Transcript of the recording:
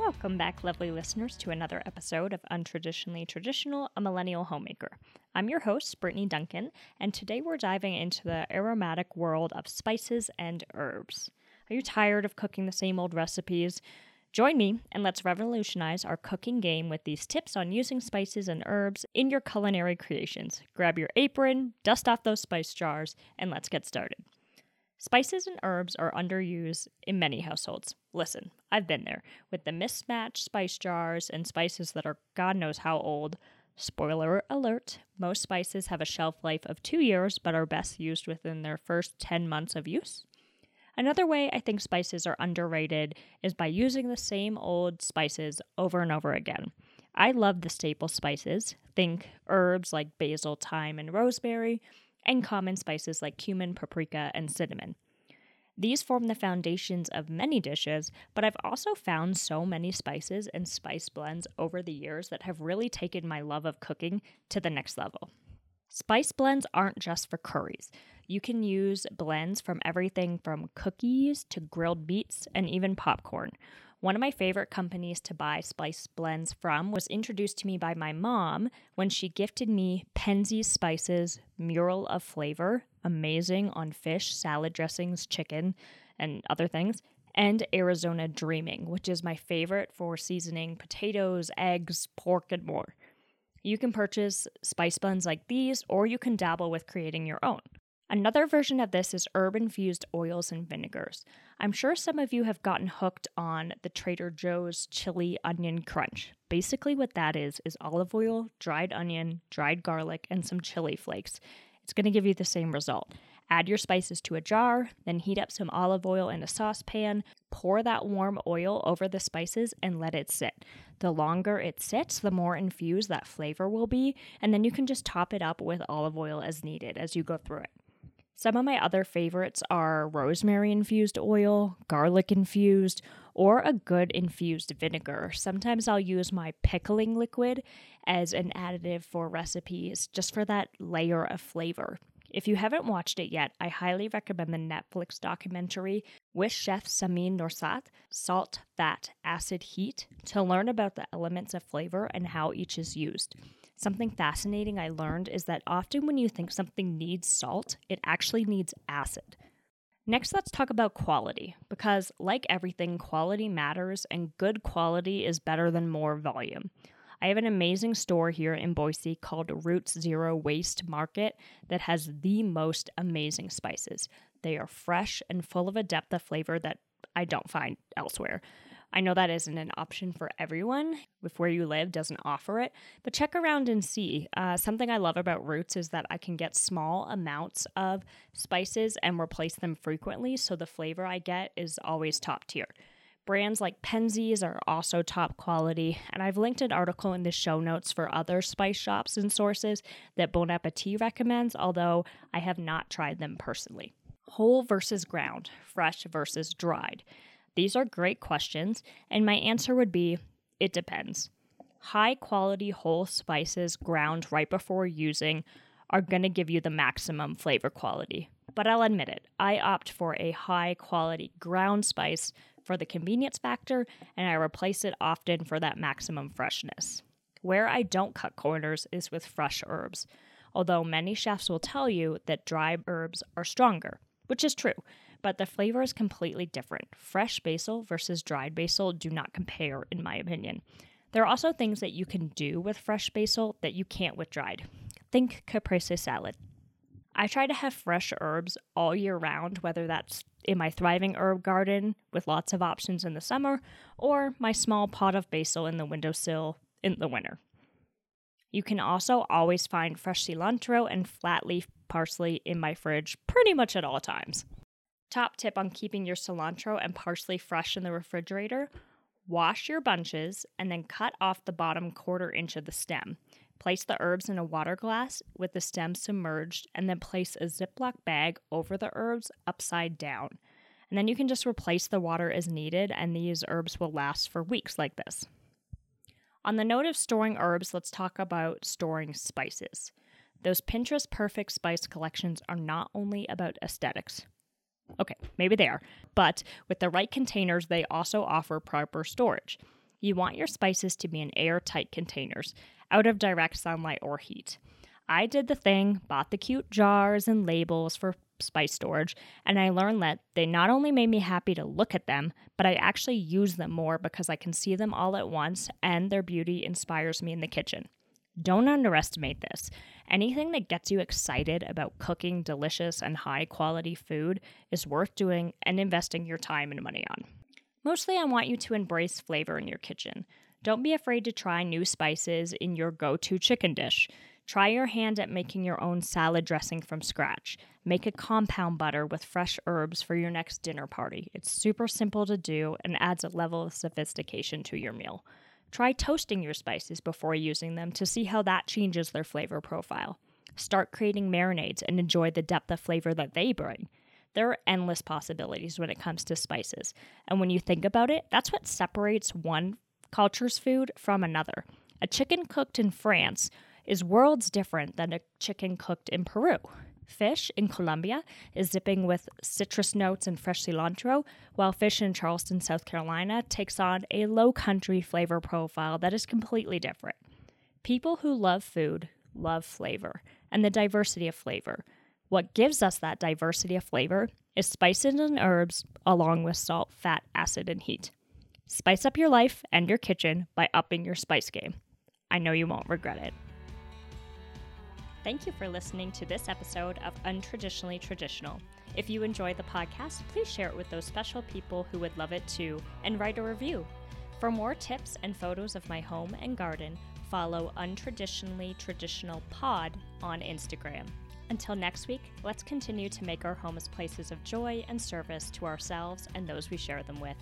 Welcome back, lovely listeners, to another episode of Untraditionally Traditional, a Millennial Homemaker. I'm your host, Brittany Duncan, and today we're diving into the aromatic world of spices and herbs. Are you tired of cooking the same old recipes? Join me and let's revolutionize our cooking game with these tips on using spices and herbs in your culinary creations. Grab your apron, dust off those spice jars, and let's get started. Spices and herbs are underused in many households. Listen, I've been there with the mismatched spice jars and spices that are God knows how old. Spoiler alert most spices have a shelf life of two years but are best used within their first 10 months of use. Another way I think spices are underrated is by using the same old spices over and over again. I love the staple spices, think herbs like basil, thyme, and rosemary, and common spices like cumin, paprika, and cinnamon. These form the foundations of many dishes, but I've also found so many spices and spice blends over the years that have really taken my love of cooking to the next level. Spice blends aren't just for curries. You can use blends from everything from cookies to grilled meats and even popcorn. One of my favorite companies to buy spice blends from was introduced to me by my mom when she gifted me Penzeys Spices Mural of Flavor, amazing on fish, salad dressings, chicken, and other things, and Arizona Dreaming, which is my favorite for seasoning potatoes, eggs, pork, and more. You can purchase spice blends like these, or you can dabble with creating your own. Another version of this is herb infused oils and vinegars. I'm sure some of you have gotten hooked on the Trader Joe's chili onion crunch. Basically, what that is is olive oil, dried onion, dried garlic, and some chili flakes. It's going to give you the same result. Add your spices to a jar, then heat up some olive oil in a saucepan. Pour that warm oil over the spices and let it sit. The longer it sits, the more infused that flavor will be, and then you can just top it up with olive oil as needed as you go through it. Some of my other favorites are rosemary infused oil, garlic infused, or a good infused vinegar. Sometimes I'll use my pickling liquid as an additive for recipes just for that layer of flavor. If you haven't watched it yet, I highly recommend the Netflix documentary with chef Samin Nosrat, Salt, Fat, Acid, Heat, to learn about the elements of flavor and how each is used. Something fascinating I learned is that often when you think something needs salt, it actually needs acid. Next, let's talk about quality, because like everything, quality matters and good quality is better than more volume. I have an amazing store here in Boise called Roots Zero Waste Market that has the most amazing spices. They are fresh and full of a depth of flavor that I don't find elsewhere. I know that isn't an option for everyone if where you live doesn't offer it, but check around and see. Uh, something I love about Roots is that I can get small amounts of spices and replace them frequently, so the flavor I get is always top tier. Brands like Penzeys are also top quality, and I've linked an article in the show notes for other spice shops and sources that Bon Appetit recommends, although I have not tried them personally. Whole versus ground, fresh versus dried. These are great questions, and my answer would be it depends. High quality whole spices ground right before using are going to give you the maximum flavor quality. But I'll admit it, I opt for a high quality ground spice for the convenience factor, and I replace it often for that maximum freshness. Where I don't cut corners is with fresh herbs, although many chefs will tell you that dry herbs are stronger, which is true but the flavor is completely different. Fresh basil versus dried basil do not compare, in my opinion. There are also things that you can do with fresh basil that you can't with dried. Think caprese salad. I try to have fresh herbs all year round, whether that's in my thriving herb garden with lots of options in the summer or my small pot of basil in the windowsill in the winter. You can also always find fresh cilantro and flat leaf parsley in my fridge pretty much at all times. Top tip on keeping your cilantro and parsley fresh in the refrigerator wash your bunches and then cut off the bottom quarter inch of the stem. Place the herbs in a water glass with the stem submerged, and then place a Ziploc bag over the herbs upside down. And then you can just replace the water as needed, and these herbs will last for weeks like this. On the note of storing herbs, let's talk about storing spices. Those Pinterest perfect spice collections are not only about aesthetics. Okay, maybe they are, but with the right containers, they also offer proper storage. You want your spices to be in airtight containers, out of direct sunlight or heat. I did the thing, bought the cute jars and labels for spice storage, and I learned that they not only made me happy to look at them, but I actually use them more because I can see them all at once and their beauty inspires me in the kitchen. Don't underestimate this. Anything that gets you excited about cooking delicious and high quality food is worth doing and investing your time and money on. Mostly, I want you to embrace flavor in your kitchen. Don't be afraid to try new spices in your go to chicken dish. Try your hand at making your own salad dressing from scratch. Make a compound butter with fresh herbs for your next dinner party. It's super simple to do and adds a level of sophistication to your meal. Try toasting your spices before using them to see how that changes their flavor profile. Start creating marinades and enjoy the depth of flavor that they bring. There are endless possibilities when it comes to spices. And when you think about it, that's what separates one culture's food from another. A chicken cooked in France is worlds different than a chicken cooked in Peru. Fish in Colombia is dipping with citrus notes and fresh cilantro, while fish in Charleston, South Carolina takes on a low country flavor profile that is completely different. People who love food love flavor and the diversity of flavor. What gives us that diversity of flavor is spices and herbs, along with salt, fat, acid, and heat. Spice up your life and your kitchen by upping your spice game. I know you won't regret it. Thank you for listening to this episode of Untraditionally Traditional. If you enjoy the podcast, please share it with those special people who would love it too and write a review. For more tips and photos of my home and garden, follow Untraditionally Traditional Pod on Instagram. Until next week, let's continue to make our homes places of joy and service to ourselves and those we share them with.